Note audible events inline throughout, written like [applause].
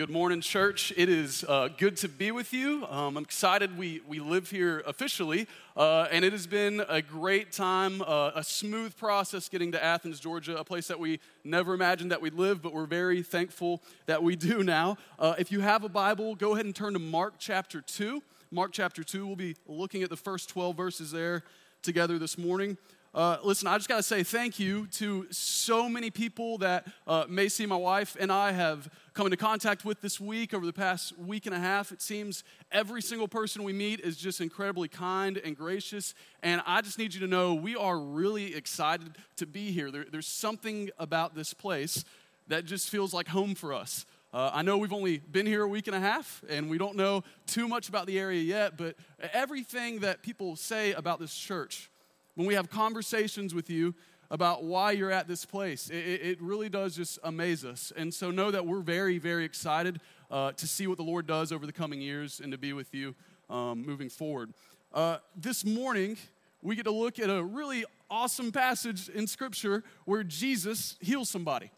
good morning, church. It is uh, good to be with you. Um, I'm excited we, we live here officially, uh, and it has been a great time, uh, a smooth process getting to Athens, Georgia, a place that we never imagined that we'd live, but we're very thankful that we do now. Uh, if you have a Bible, go ahead and turn to Mark chapter 2. Mark chapter 2, we'll be looking at the first 12 verses there together this morning. Uh, listen, I just got to say thank you to so many people that uh, Macy, my wife, and I have come into contact with this week over the past week and a half. It seems every single person we meet is just incredibly kind and gracious. And I just need you to know we are really excited to be here. There, there's something about this place that just feels like home for us. Uh, I know we've only been here a week and a half, and we don't know too much about the area yet, but everything that people say about this church, when we have conversations with you about why you're at this place, it, it really does just amaze us. And so know that we're very, very excited uh, to see what the Lord does over the coming years and to be with you um, moving forward. Uh, this morning, we get to look at a really awesome passage in Scripture where Jesus heals somebody.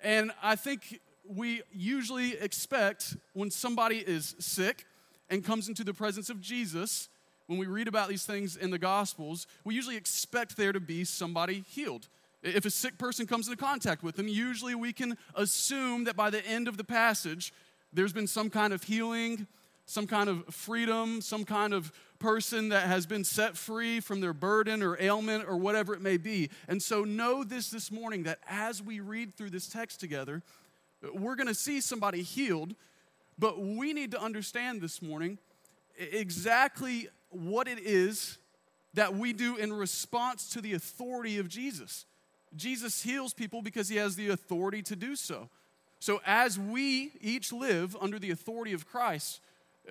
And I think we usually expect when somebody is sick and comes into the presence of Jesus when we read about these things in the Gospels, we usually expect there to be somebody healed. If a sick person comes into contact with them, usually we can assume that by the end of the passage, there's been some kind of healing, some kind of freedom, some kind of person that has been set free from their burden or ailment or whatever it may be. And so, know this this morning that as we read through this text together, we're going to see somebody healed, but we need to understand this morning exactly what it is that we do in response to the authority of Jesus. Jesus heals people because he has the authority to do so. So, as we each live under the authority of Christ,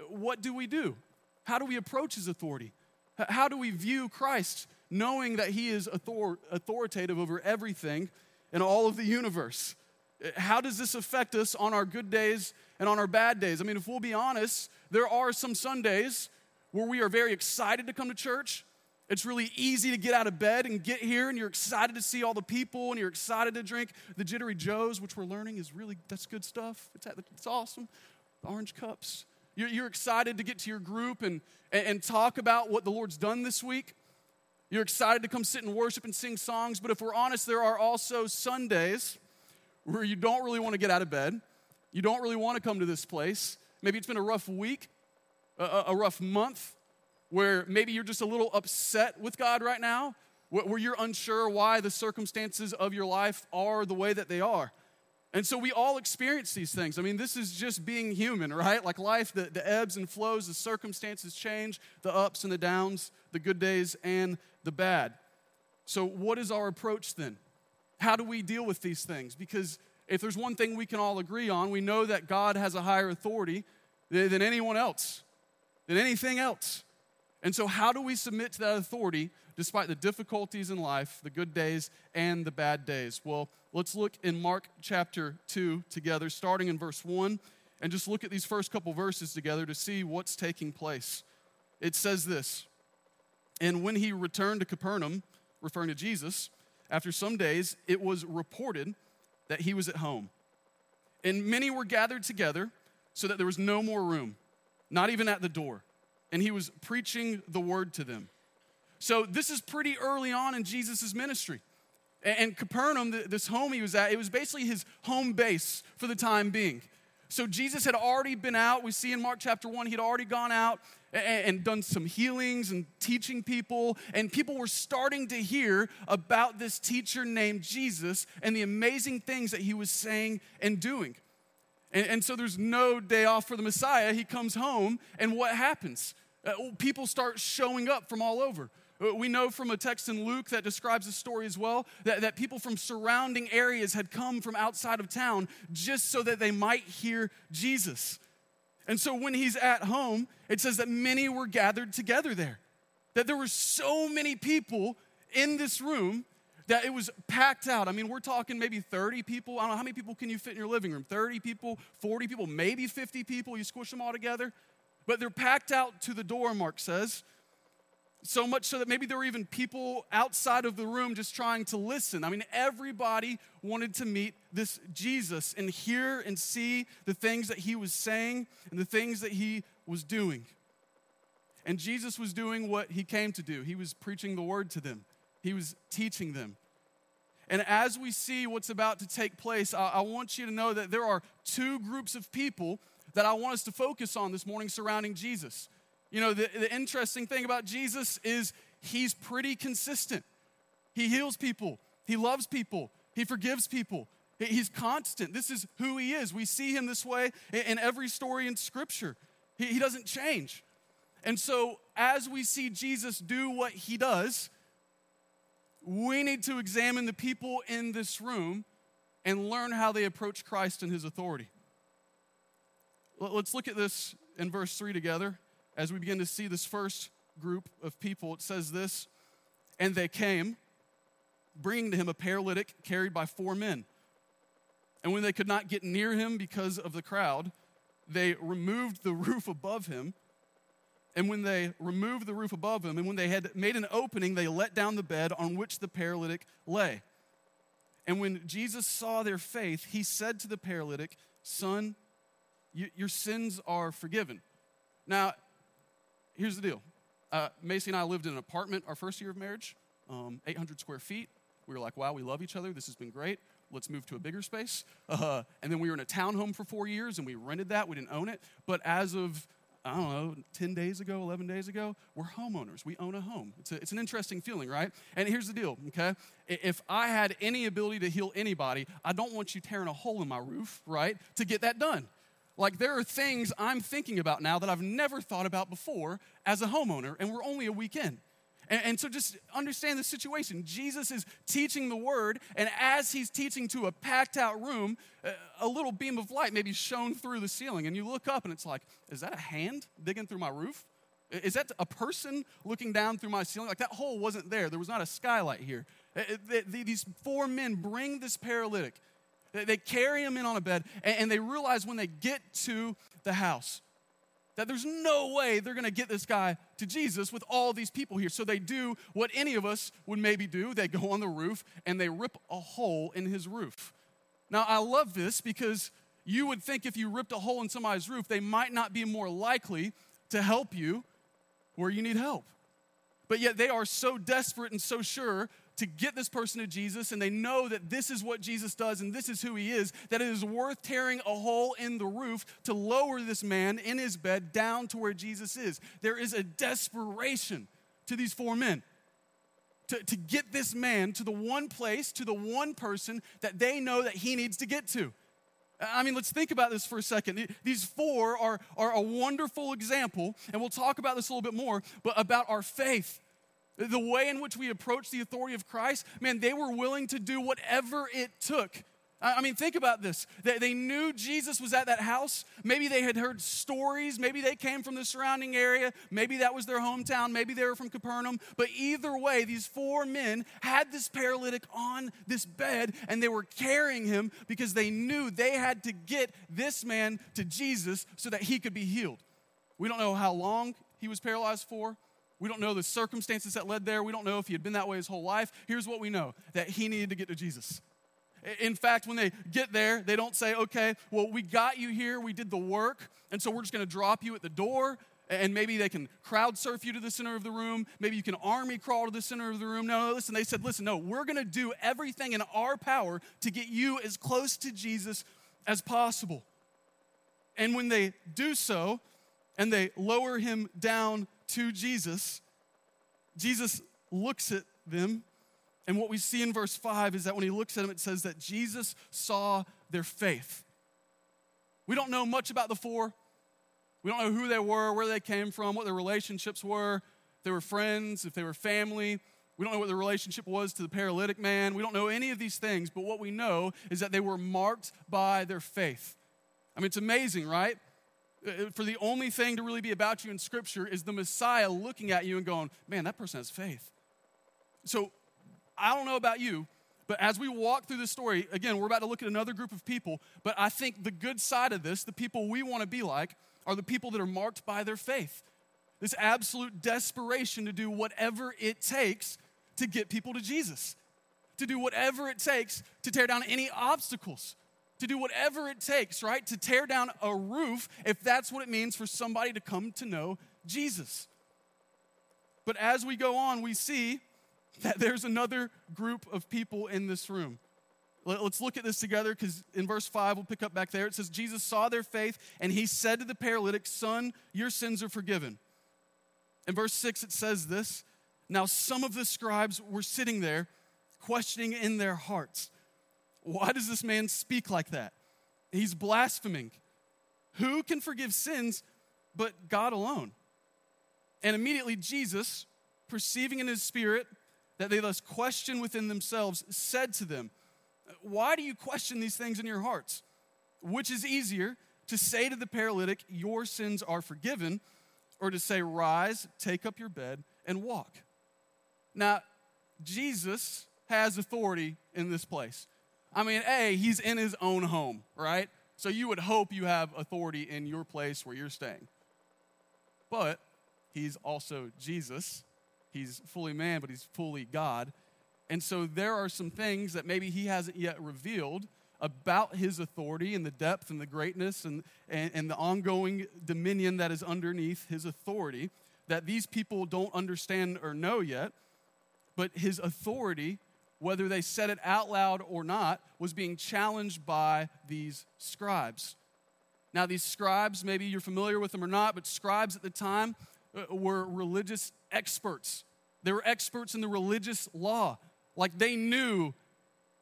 what do we do? How do we approach his authority? How do we view Christ knowing that he is author- authoritative over everything in all of the universe? How does this affect us on our good days and on our bad days? I mean, if we'll be honest, there are some Sundays where we are very excited to come to church. It's really easy to get out of bed and get here, and you're excited to see all the people, and you're excited to drink the Jittery Joes, which we're learning is really, that's good stuff. It's, it's awesome. The orange cups. You're, you're excited to get to your group and, and, and talk about what the Lord's done this week. You're excited to come sit and worship and sing songs, but if we're honest, there are also Sundays where you don't really want to get out of bed. You don't really want to come to this place. Maybe it's been a rough week a, a rough month where maybe you're just a little upset with God right now, where you're unsure why the circumstances of your life are the way that they are. And so we all experience these things. I mean, this is just being human, right? Like life, the, the ebbs and flows, the circumstances change, the ups and the downs, the good days and the bad. So, what is our approach then? How do we deal with these things? Because if there's one thing we can all agree on, we know that God has a higher authority than anyone else than anything else. And so, how do we submit to that authority despite the difficulties in life, the good days and the bad days? Well, let's look in Mark chapter 2 together, starting in verse 1, and just look at these first couple verses together to see what's taking place. It says this And when he returned to Capernaum, referring to Jesus, after some days, it was reported that he was at home. And many were gathered together so that there was no more room not even at the door. And he was preaching the word to them. So this is pretty early on in Jesus' ministry. And Capernaum, this home he was at, it was basically his home base for the time being. So Jesus had already been out. We see in Mark chapter 1, he'd already gone out and done some healings and teaching people. And people were starting to hear about this teacher named Jesus and the amazing things that he was saying and doing. And, and so there's no day off for the Messiah. He comes home, and what happens? Uh, people start showing up from all over. Uh, we know from a text in Luke that describes the story as well that, that people from surrounding areas had come from outside of town just so that they might hear Jesus. And so when he's at home, it says that many were gathered together there. That there were so many people in this room that it was packed out. I mean, we're talking maybe 30 people. I don't know how many people can you fit in your living room? 30 people, 40 people, maybe 50 people. You squish them all together. But they're packed out to the door, Mark says. So much so that maybe there were even people outside of the room just trying to listen. I mean, everybody wanted to meet this Jesus and hear and see the things that he was saying and the things that he was doing. And Jesus was doing what he came to do. He was preaching the word to them, he was teaching them. And as we see what's about to take place, I, I, want you to know that there are two groups of people that I want us to focus on this morning surrounding Jesus. You know, the, the interesting thing about Jesus is he's pretty consistent. He heals people, he loves people, he forgives people. He's constant. This is who he is. We see him this way in every story in Scripture. He, he doesn't change. And so, as we see Jesus do what he does, we need to examine the people in this room and learn how they approach Christ and his authority. Let's look at this in verse 3 together as we begin to see this first group of people. It says this And they came, bringing to him a paralytic carried by four men. And when they could not get near him because of the crowd, they removed the [laughs] roof above him and when they removed the roof above him, and when they had made an opening, they let down the bed on which the paralytic lay. And when Jesus saw their faith, he said to the paralytic, Son, you, your sins are forgiven. Now, here's the deal uh, Macy and I lived in an apartment our first year of marriage, um, 800 square feet. We were like, wow, we love each other. This has been great. Let's move to a bigger space. Uh, and then we were in a townhome for four years and we rented that. We didn't own it. But as of I don't know, 10 days ago, 11 days ago, we're homeowners. We own a home. It's, a, it's an interesting feeling, right? And here's the deal, okay? If I had any ability to heal anybody, I don't want you tearing a hole in my roof, right, to get that done. Like, there are things I'm thinking about now that I've never thought about before as a homeowner, and we're only a week in. And, and, so just understand the situation. Jesus is teaching the word, and as he's teaching to a packed out room, a little beam of light maybe shone through the ceiling. And you look up, and it's like, is that a hand digging through my roof? Is that a person looking down through my ceiling? Like that hole wasn't there. There was not a skylight here. These four men bring this paralytic. They carry him in on a bed, and they realize when they get to the house that there's no way they're going to get this guy to Jesus with all these people here. So they do what any of us would maybe do they go on the roof and they rip a hole in his roof. Now, I love this because you would think if you ripped a hole in somebody's roof, they might not be more likely to help you where you need help. But yet they are so desperate and so sure to get this person to Jesus, and they know that this is what Jesus does and this is who he is, that it is worth tearing a hole in the roof to lower this man in his bed down to where Jesus is. There is a desperation to these four men. To, to get this man to the one place, to the one person that they know that he needs to get to. I mean, let's think about this for a second. These four are, are a wonderful example, and we'll talk about this a little bit more, but about our faith the way in which we approach the authority of Christ, man, they were willing to do whatever it took. I mean, think about this. They, knew Jesus was at that house. Maybe they had heard stories. Maybe they came from the surrounding area. Maybe that was their hometown. Maybe they were from Capernaum. But either way, these four men had this paralytic on this bed and they were carrying him because they knew they had to get this man to Jesus so that he could be healed. We don't know how long he was paralyzed for. We don't know the circumstances that led there. We don't know if he had been that way his whole life. Here's what we know that he needed to get to Jesus. In fact, when they get there, they don't say, okay, well, we got you here, we did the work, and so we're just gonna drop you at the door, and maybe they can crowd surf you to the center of the room. Maybe you can army crawl to the center of the room. No, no, listen, they said, listen, no, we're gonna do everything in our power to get you as close to Jesus as possible. And when they do so, and they lower him down to Jesus, Jesus looks at them. And what we see in verse 5 is that when he looks at them, it says that Jesus saw their faith. We don't know much about the four. We don't know who they were, where they came from, what their relationships were, if they were friends, if they were family. We don't know what the relationship was to the paralytic man. We don't know any of these things, but what we know is that they were marked by their faith. I mean, it's amazing, right? Uh, for the only thing to really be about you in Scripture is the Messiah looking at you and going, man, that person has faith. So I don't know about you, but as we walk through this story, again, we're about to look at another group of people, but I think the good side of this, the people we want to be like, are the people that are marked by their faith. this absolute desperation to do whatever it takes to get people to Jesus, to do whatever it takes to tear down any obstacles, to do whatever it takes, right? To tear down a roof if that's what it means for somebody to come to know Jesus. But as we go on, we see that there's another group of people in this room. Let's look at this together because in verse 5, we'll pick up back there. It says, Jesus saw their faith and he said to the paralytic, Son, your sins are forgiven. In verse 6, it says this Now some of the scribes were sitting there, questioning in their hearts, Why does this man speak like that? He's blaspheming. Who can forgive sins but God alone? And immediately Jesus, perceiving in his spirit that they thus question within themselves, said to them, Why do you question these things in your hearts? Which is easier to say to the paralytic, Your sins are forgiven, or to say, Rise, take up your bed, and walk? Now, Jesus has authority in this place. I mean, A, he's in his own home, right? So you would hope you have authority in your place where you're staying. But He's also Jesus. He's fully man, but he's fully God. And so there are some things that maybe he hasn't yet revealed about his authority and the depth and the greatness and, and, and, the ongoing dominion that is underneath his authority that these people don't understand or know yet. But his authority, whether they said it out loud or not, was being challenged by these scribes. Now, these scribes, maybe you're familiar with them or not, but scribes at the time uh, were religious experts. They were experts in the religious law. Like they knew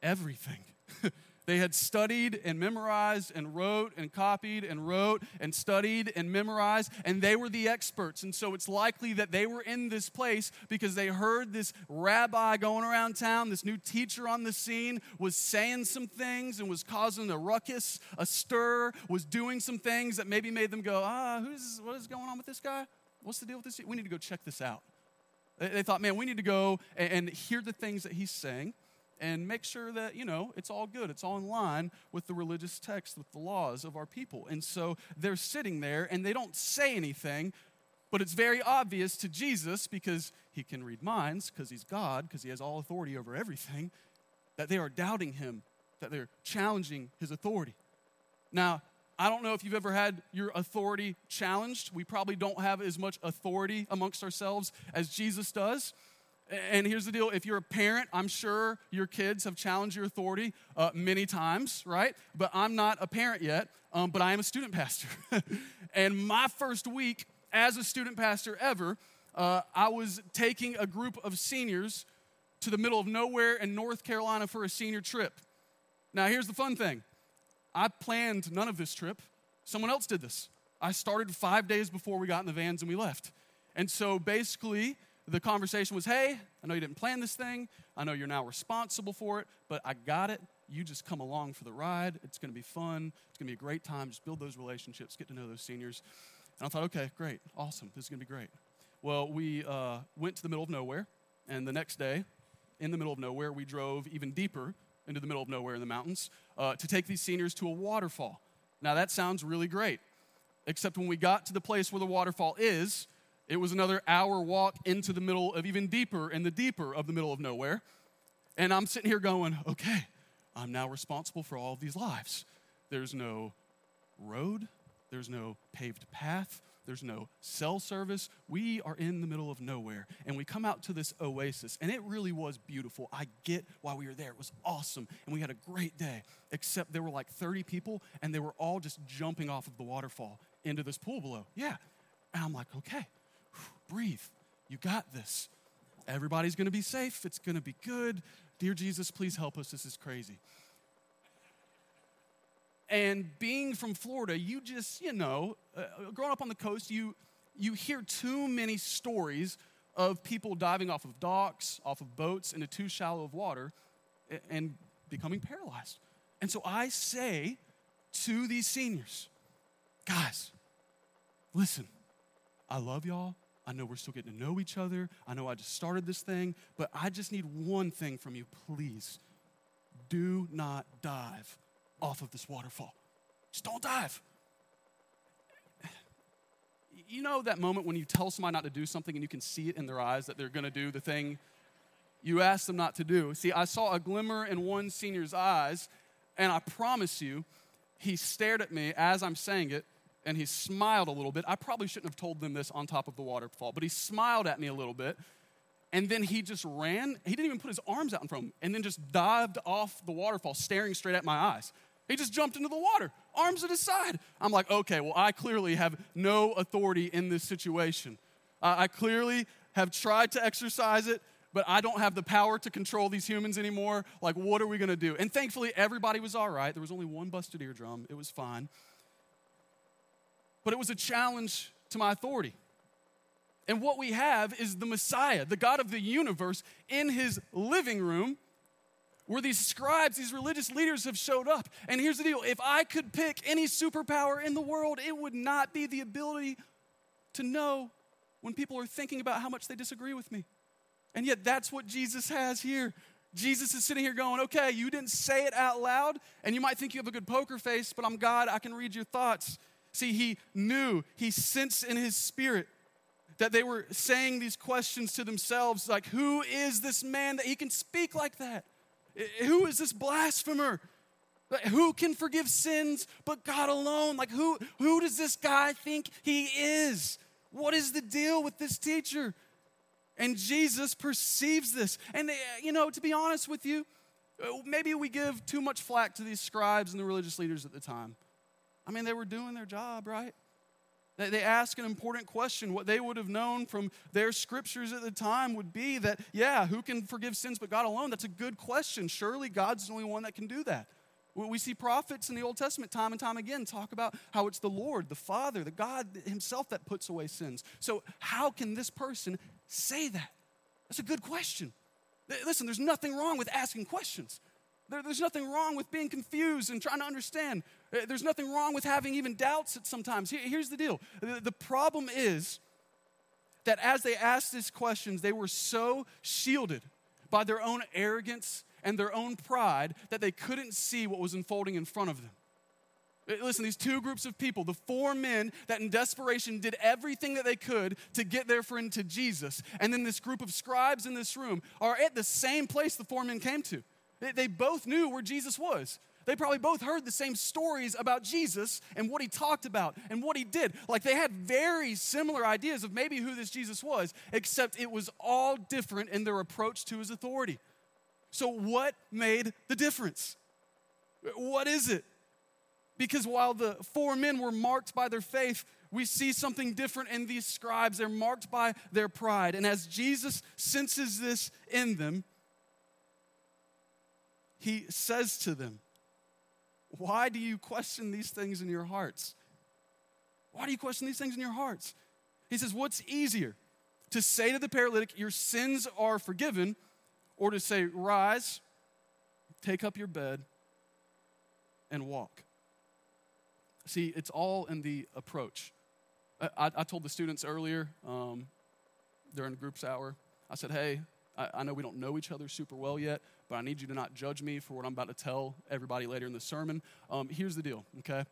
everything. [laughs] they had studied and memorized and wrote and copied and wrote and studied and memorized, and they were the experts. And so it's likely that they were in this place because they heard this rabbi going around town, this new teacher on the scene was saying some things and was causing a ruckus, a stir, was doing some things that maybe made them go, ah, who's, what is going on with this guy? What's the deal with this? We need to go check this out. They thought, man, we need to go and hear the things that he's saying and make sure that, you know, it's all good. It's all in line with the religious text, with the laws of our people. And so they're sitting there and they don't say anything, but it's very obvious to Jesus because he can read minds, because he's God, because he has all authority over everything, that they are doubting him, that they're challenging his authority. Now, I don't know if you've ever had your authority challenged. We probably don't have as much authority amongst ourselves as Jesus does. And here's the deal if you're a parent, I'm sure your kids have challenged your authority uh, many times, right? But I'm not a parent yet, um, but I am a student pastor. [laughs] and my first week as a student pastor ever, uh, I was taking a group of seniors to the middle of nowhere in North Carolina for a senior trip. Now, here's the fun thing I planned none of this trip. Someone else did this. I started five days before we got in the vans and we left. And so basically, the conversation was hey, I know you didn't plan this thing. I know you're now responsible for it, but I got it. You just come along for the ride. It's going to be fun. It's going to be a great time. Just build those relationships, get to know those seniors. And I thought, okay, great, awesome. This is going to be great. Well, we uh, went to the middle of nowhere, and the next day, in the middle of nowhere, we drove even deeper into the middle of nowhere in the mountains uh, to take these seniors to a waterfall. Now, that sounds really great, except when we got to the place where the waterfall is, it was another hour walk into the middle of even deeper and the deeper of the middle of nowhere. And I'm sitting here going, okay, I'm now responsible for all of these lives. There's no road, there's no paved path, there's no cell service. We are in the middle of nowhere. And we come out to this oasis, and it really was beautiful. I get why we were there. It was awesome. And we had a great day, except there were like 30 people, and they were all just jumping off of the waterfall into this pool below. Yeah. And I'm like, okay, breathe. You got this. Everybody's going to be safe. It's going to be good. Dear Jesus, please help us. This is crazy. And being from Florida, you just, you know, uh, growing up on the coast, you, you hear too many stories of people diving off of docks, off of boats into too shallow of water and becoming paralyzed. And so I say to these seniors, guys, listen, I love y'all. I know we're still getting to know each other. I know I just started this thing, but I just need one thing from you, please. Do not dive off of this waterfall. Just don't dive. you know that moment when you tell somebody not to do something and you can see it in their eyes that they're going to do the thing you asked them not to do? See, I saw a glimmer in one senior's eyes, and I promise you, he stared at me as I'm saying it, and he smiled a little bit. I probably shouldn't have told them this on top of the waterfall, but he smiled at me a little bit. And then he just ran. He didn't even put his arms out in front of him, and then just dived off the waterfall, staring straight at my eyes. He just jumped into the water, arms at his side. I'm like, okay, well, I clearly have no authority in this situation. Uh, I clearly have tried to exercise it, but I don't have the power to control these humans anymore. Like, what are we gonna do? And thankfully, everybody was all right. There was only one busted eardrum, it was fine. But it was a challenge to my authority. And what we have is the Messiah, the God of the universe, in his living room where these scribes, these religious leaders have showed up. And here's the deal if I could pick any superpower in the world, it would not be the ability to know when people are thinking about how much they disagree with me. And yet, that's what Jesus has here. Jesus is sitting here going, okay, you didn't say it out loud, and you might think you have a good poker face, but I'm God, I can read your thoughts. See, he knew, he sensed in his spirit that they were saying these questions to themselves like, who is this man that he can speak like that? Who is this blasphemer? Who can forgive sins but God alone? Like, who, who does this guy think he is? What is the deal with this teacher? And Jesus perceives this. And, uh, you know, to be honest with you, uh, maybe we give too much flack to these scribes and the religious leaders at the time. I mean, they were doing their job, right? They ask an important question. What they would have known from their scriptures at the time would be that, yeah, who can forgive sins but God alone? That's a good question. Surely God's the only one that can do that. We see prophets in the Old Testament time and time again talk about how it's the Lord, the Father, the God Himself that puts away sins. So, how can this person say that? That's a good question. Listen, there's nothing wrong with asking questions. there's nothing wrong with being confused and trying to understand. Uh, there's nothing wrong with having even doubts at sometimes. Here's the deal the problem is that as they asked these questions, they were so shielded by their own arrogance and their own pride that they couldn't see what was unfolding in front of them. Uh, listen, these two groups of people, the four men that in desperation did everything that they could to get their friend to Jesus, and then this group of scribes in this room are at the same place the four men came to. They both knew where Jesus was. They probably both heard the same stories about Jesus and what he talked about and what he did. Like they had very similar ideas of maybe who this Jesus was, except it was all different in their approach to his authority. So, what made the difference? What is it? Because while the four men were marked by their faith, we see something different in these scribes. They're marked by their pride. And as Jesus senses this in them, he says to them, why do you question these things in your hearts? Why do you question these things in your hearts? He says, What's easier? To say to the paralytic, Your sins are forgiven, or to say, Rise, take up your bed, and walk? See, it's all in the approach. I, I told the students earlier um, during groups hour, I said, Hey, I, I know we don't know each other super well yet, but I need you to not judge me for what I'm about to tell everybody later in the sermon. Um, here's the deal, okay?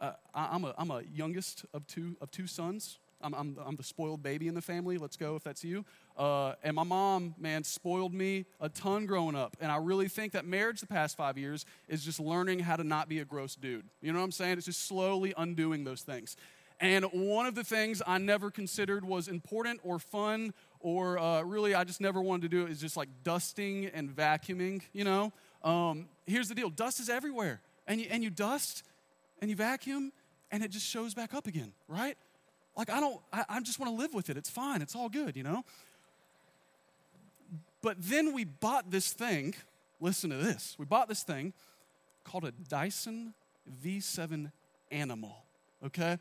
Uh, I, am a, I'm a youngest of two, of two sons. I'm, I'm, I'm, the spoiled baby in the family. Let's go if that's you. Uh, and my mom, man, spoiled me a ton growing up. And I really think that marriage the past five years is just learning how to not be a gross dude. You know what I'm saying? It's just slowly undoing those things. And one of the things I never considered was important or fun or uh, really I just never wanted to do it is just like dusting and vacuuming, you know? Um, here's the deal dust is everywhere. And you, and you dust and you vacuum and it just shows back up again, right? Like, I don't, I, I just want to live with it. It's fine. It's all good, you know? But then we bought this thing, listen to this. We bought this thing called a Dyson V7 Animal, okay?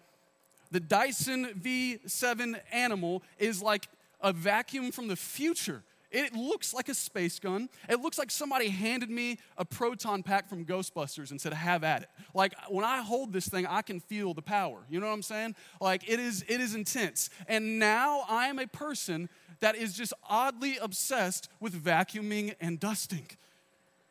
The Dyson V7 Animal is like a vacuum from the future. It looks like a space gun. It looks like somebody handed me a proton pack from Ghostbusters and said, "Have at it." Like when I hold this thing, I can feel the power. You know what I'm saying? Like it is it is intense. And now I am a person that is just oddly obsessed with vacuuming and dusting.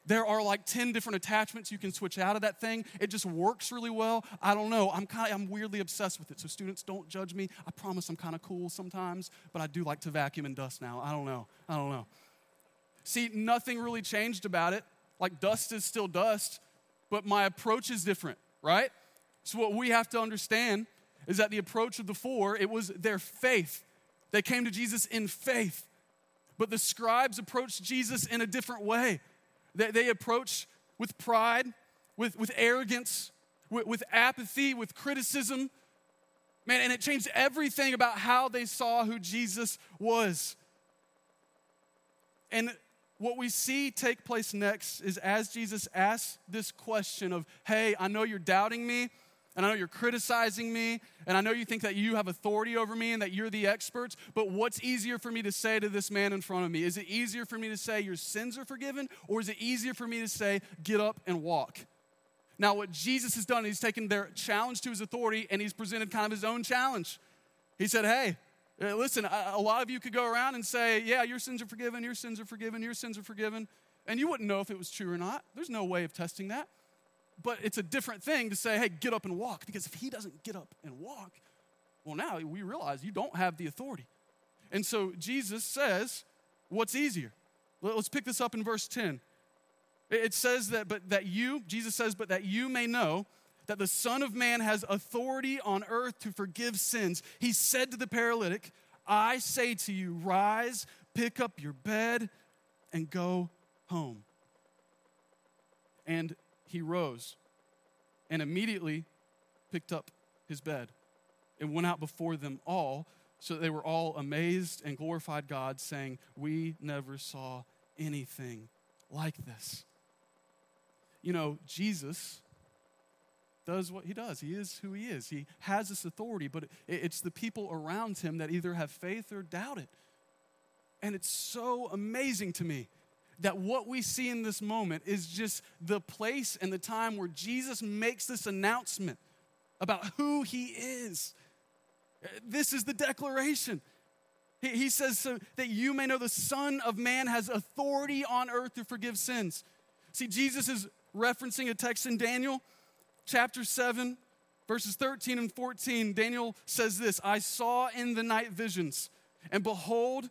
There are like 10 different attachments you can switch out of that thing. It just works really well. I don't know. I'm kind of, I'm weirdly obsessed with it. So students don't judge me. I promise I'm kind of cool sometimes, but I do like to vacuum and dust now. I don't know. I don't know. See, nothing really changed about it. Like dust is still dust, but my approach is different, right? So what we have to understand is that the approach of the four, it was their faith. They came to Jesus in faith. But the scribes approached Jesus in a different way. They, they approach with pride, with, with arrogance, with, with apathy, with criticism. Man, and it changed everything about how they saw who Jesus was. And what we see take place next is as Jesus asks this question of, Hey, I know you're doubting me, and I know you're criticizing me, and I know you think that you have authority over me and that you're the experts, but what's easier for me to say to this man in front of me? Is it easier for me to say, Your sins are forgiven, or is it easier for me to say, Get up and walk? Now, what Jesus has done, he's taken their challenge to his authority and he's presented kind of his own challenge. He said, Hey, uh, listen, a lot of you could go around and say, Yeah, your sins are forgiven, your sins are forgiven, your sins are forgiven. And you wouldn't know if it was true or not. There's no way of testing that. But it's a different thing to say, hey, get up and walk. Because if he doesn't get up and walk, well, now we realize you don't have the authority. And so Jesus says, what's easier? Let's pick this up in verse 10. It says that, but that you, Jesus says, but that you may know that the Son of Man has authority on earth to forgive sins. He said to the paralytic, I say to you, rise, pick up your bed, and go home. And he rose and immediately picked up his bed and went out before them all so they were all amazed and glorified God, saying, We never saw anything like this. You know, Jesus does what he does. He is who he is. He has this authority, but it's the people around him that either have faith or doubt it. And it's so amazing to me that what we see in this moment is just the place and the time where Jesus makes this announcement about who he is. This is the declaration. He says, so that you may know the Son of Man has authority on earth to forgive sins. See, Jesus is referencing a text in Daniel chapter 7, verses 13 and 14. Daniel says this I saw in the night visions, and behold,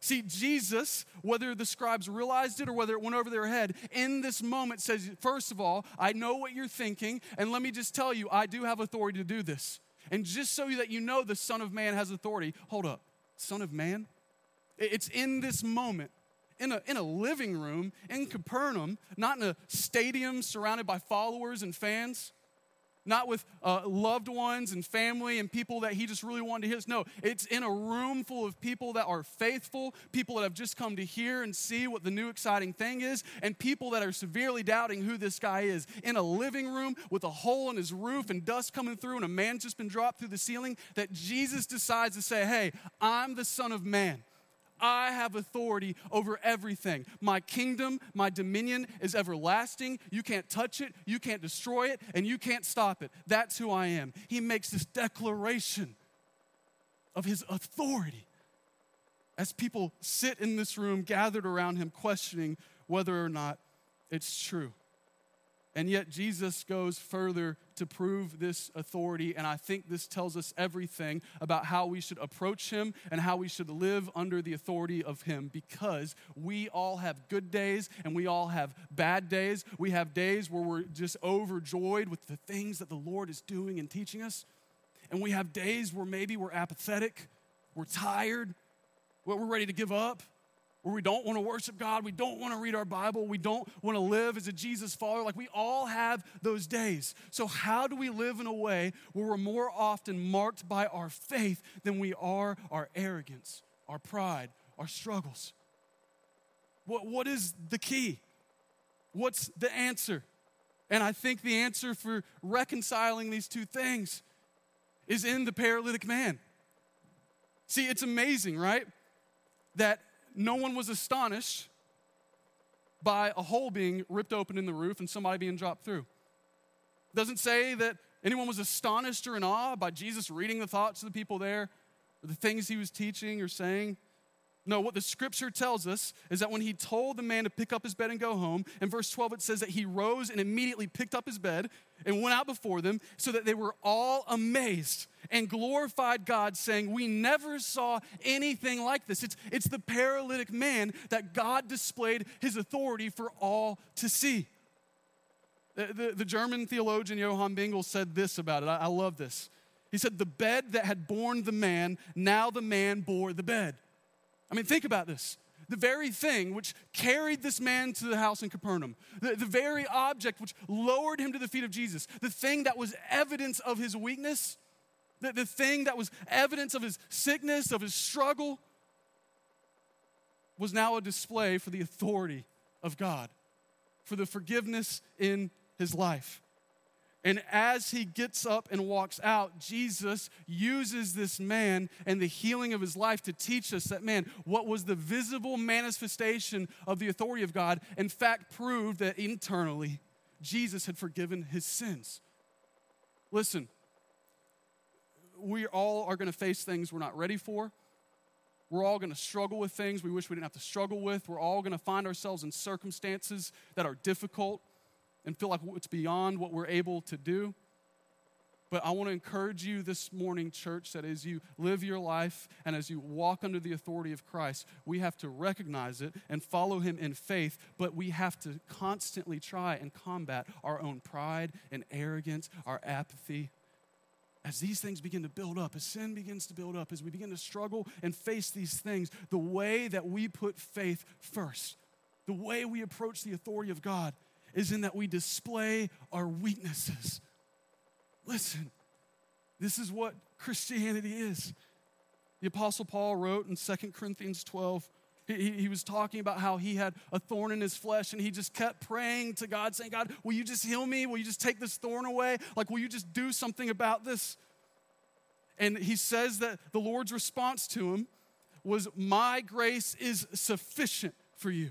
See, Jesus, whether the scribes realized it or whether it went over their head, in this moment says, First of all, I know what you're thinking, and let me just tell you, I do have authority to do this. And just so that you know the Son of Man has authority, hold up. Son of Man? It's in this moment, in a, in a living room in Capernaum, not in a stadium surrounded by followers and fans not with uh, loved ones and family and people that he just really wanted to hear. No, it's in a room full of people that are faithful, people that have just come to hear and see what the new exciting thing is, and people that are severely doubting who this guy is. In a living room with a hole in his roof and dust coming through, and a man's just been dropped through the ceiling, that Jesus decides to say, Hey, I'm the Son of Man. I have authority over everything. My kingdom, my dominion is everlasting. You can't touch it, you can't destroy it, and you can't stop it. That's who I am. He makes this declaration of his authority as people sit in this room gathered around him, questioning whether or not it's true. And yet, Jesus goes further to prove this authority, and I think this tells us everything about how we should approach Him and how we should live under the authority of Him because we all have good days and we all have bad days. We have days where we're just overjoyed with the things that the Lord is doing and teaching us, and we have days where maybe we're apathetic, we're tired, we're ready to give up where we don't want to worship God, we don't want to read our Bible, we don't want to live as a Jesus follower. Like we all have those days. So, how do we live in a way where we're more often marked by our faith than we are our arrogance, our pride, our struggles? What, what is the key? What's the answer? And I think the answer for reconciling these two things is in the paralytic man. See, it's amazing, right? That no one was astonished by a hole being ripped open in the roof and somebody being dropped through. It doesn't say that anyone was astonished or in awe by Jesus reading the thoughts of the people there or the things he was teaching or saying. No, what the scripture tells us is that when he told the man to pick up his bed and go home, in verse 12 it says that he rose and immediately picked up his bed and went out before them, so that they were all amazed and glorified God, saying, We never saw anything like this. It's, it's the paralytic man that God displayed his authority for all to see. The, the, the German theologian Johann Bengel said this about it. I, I love this. He said, The bed that had borne the man, now the man bore the bed. I mean, think about this. The very thing which carried this man to the house in Capernaum, the, the very object which lowered him to the feet of Jesus, the thing that was evidence of his weakness, the, the thing that was evidence of his sickness, of his struggle, was now a display for the authority of God, for the forgiveness in his life. And as he gets up and walks out, Jesus uses this man and the healing of his life to teach us that, man, what was the visible manifestation of the authority of God, in fact, proved that internally Jesus had forgiven his sins. Listen, we all are going to face things we're not ready for. We're all going to struggle with things we wish we didn't have to struggle with. We're all going to find ourselves in circumstances that are difficult and feel like it's beyond what we're able to do. But I want to encourage you this morning, church, that as you live your life and as you walk under the authority of Christ, we have to recognize it and follow Him in faith, but we have to constantly try and combat our own pride and arrogance, our apathy. As these things begin to build up, as sin begins to build up, as we begin to struggle and face these things, the way that we put faith first, the way we approach the authority of God, is in that we display our weaknesses. Listen, this is what Christianity is. The Apostle Paul wrote in 2 Corinthians 12, he, he, was talking about how he had a thorn in his flesh and he just kept praying to God, saying, God, will you just heal me? Will you just take this thorn away? Like, will you just do something about this? And he says that the Lord's response to him was, My grace is sufficient for you.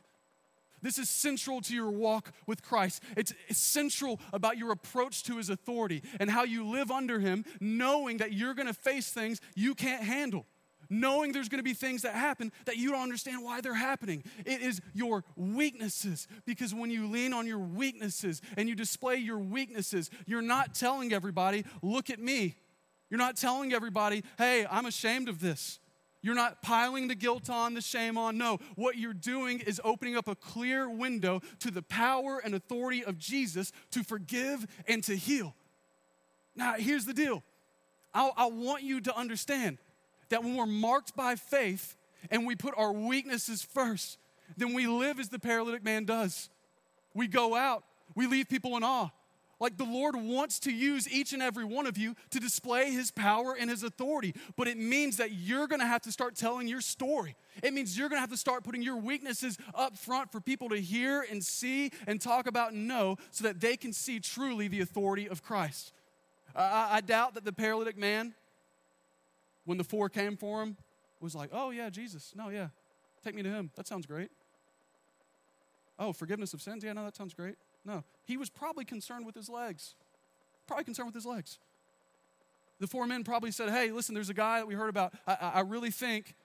This is central to your walk with Christ. It's central about your approach to his authority and how you live under him, knowing that you're going to face things you can't handle. Knowing there's going to be things that happen that you don't understand why they're happening. It is your weaknesses. Because when you lean on your weaknesses and you display your weaknesses, you're not telling everybody, look at me. You're not telling everybody, hey, I'm ashamed of this. You're not piling the guilt on, the shame on. No, what you're doing is opening up a clear window to the power and authority of Jesus to forgive and to heal. Now, here's the deal I, I want you to understand that when we're marked by faith and we put our weaknesses first, then we live as the paralytic man does. We go out, we leave people in awe. Like the Lord wants to use each and every one of you to display his power and his authority, but it means that you're gonna have to start telling your story. It means you're gonna have to start putting your weaknesses up front for people to hear and see and talk about and know so that they can see truly the authority of Christ. I, I doubt that the paralytic man, when the four came for him, was like, oh, yeah, Jesus. No, yeah. Take me to him. That sounds great. Oh, forgiveness of sins? Yeah, no, that sounds great. No, he was probably concerned with his legs. Probably concerned with his legs. The four men probably said, Hey, listen, there's a guy that we heard about. I, I really think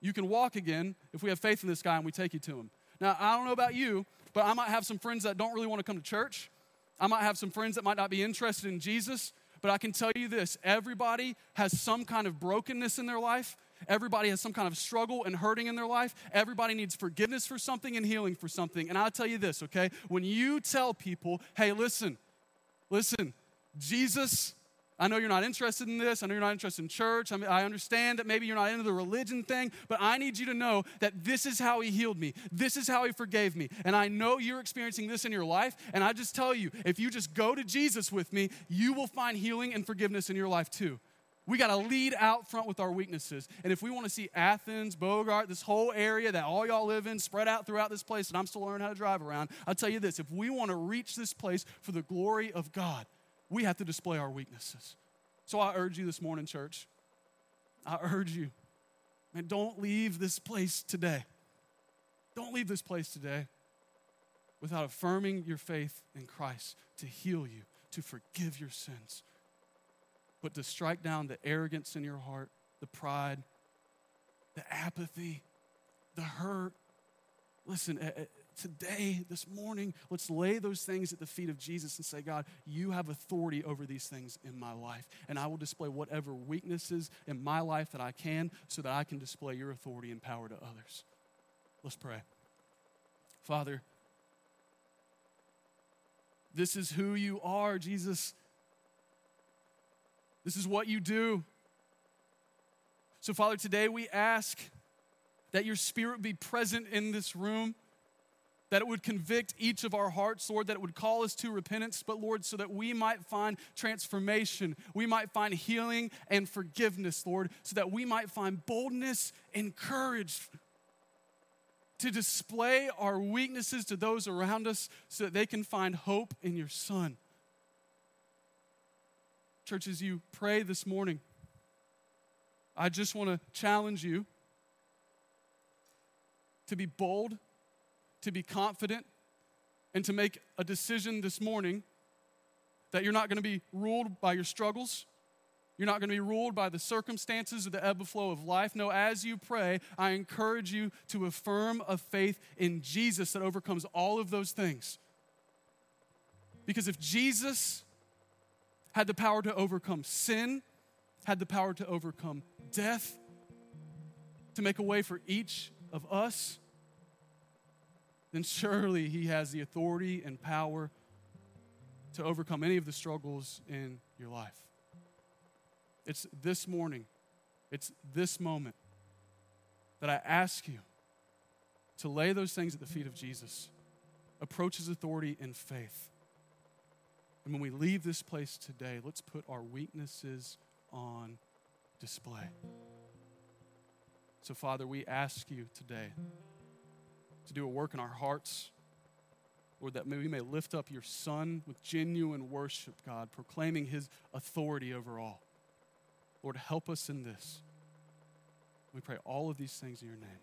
you can walk again if we have faith in this guy and we take you to him. Now, I don't know about you, but I might have some friends that don't really want to come to church. I might have some friends that might not be interested in Jesus. But I can tell you this everybody has some kind of brokenness in their life Everybody has some kind of struggle and hurting in their life. Everybody needs forgiveness for something and healing for something. And I'll tell you this, okay? When you tell people, hey, listen, listen, Jesus, I know you're not interested in this. I know you're not interested in church. I, mean, I understand that maybe you're not into the religion thing, but I need you to know that this is how He healed me. This is how He forgave me. And I know you're experiencing this in your life. And I just tell you, if you just go to Jesus with me, you will find healing and forgiveness in your life too. We got to lead out front with our weaknesses. And if we want to see Athens, Bogart, this whole area that all y'all live in spread out throughout this place, and I'm still learning how to drive around, I'll tell you this if we want to reach this place for the glory of God, we have to display our weaknesses. So I urge you this morning, church, I urge you, man, don't leave this place today. Don't leave this place today without affirming your faith in Christ to heal you, to forgive your sins but to strike down the arrogance in your heart, the pride, the apathy, the hurt. Listen, eh, eh, today, this morning, let's lay those things at the feet of Jesus and say, God, you have authority over these things in my life. And I will display whatever weaknesses in my life that I can so that I can display your authority and power to others. Let's pray. Father, this is who you are, Jesus. This is what you do. So, Father, today we ask that your spirit be present in this room, that it would convict each of our hearts, Lord, that it would call us to repentance, but Lord, so that we might find transformation, we might find healing and forgiveness, Lord, so that we might find boldness and courage to display our weaknesses to those around us so that they can find hope in your Son. Church, as you pray this morning, I just want to challenge you to be bold, to be confident, and to make a decision this morning that you're not going to be ruled by your struggles. You're not going to be ruled by the circumstances or the ebb and flow of life. No, as you pray, I encourage you to affirm a faith in Jesus that overcomes all of those things. Because if Jesus had the power to overcome sin, had the power to overcome death, to make a way for each of us, then surely He has the authority and power to overcome any of the struggles in your life. It's this morning, it's this moment that I ask you to lay those things at the feet of Jesus, approach His authority in faith and when we leave this place today, let's put our weaknesses on display. So, Father, we ask you today to do a work in our hearts. Lord, that we may lift up your Son with genuine worship, God, proclaiming his authority over all. Lord, help us in this. We pray all of these things in your name.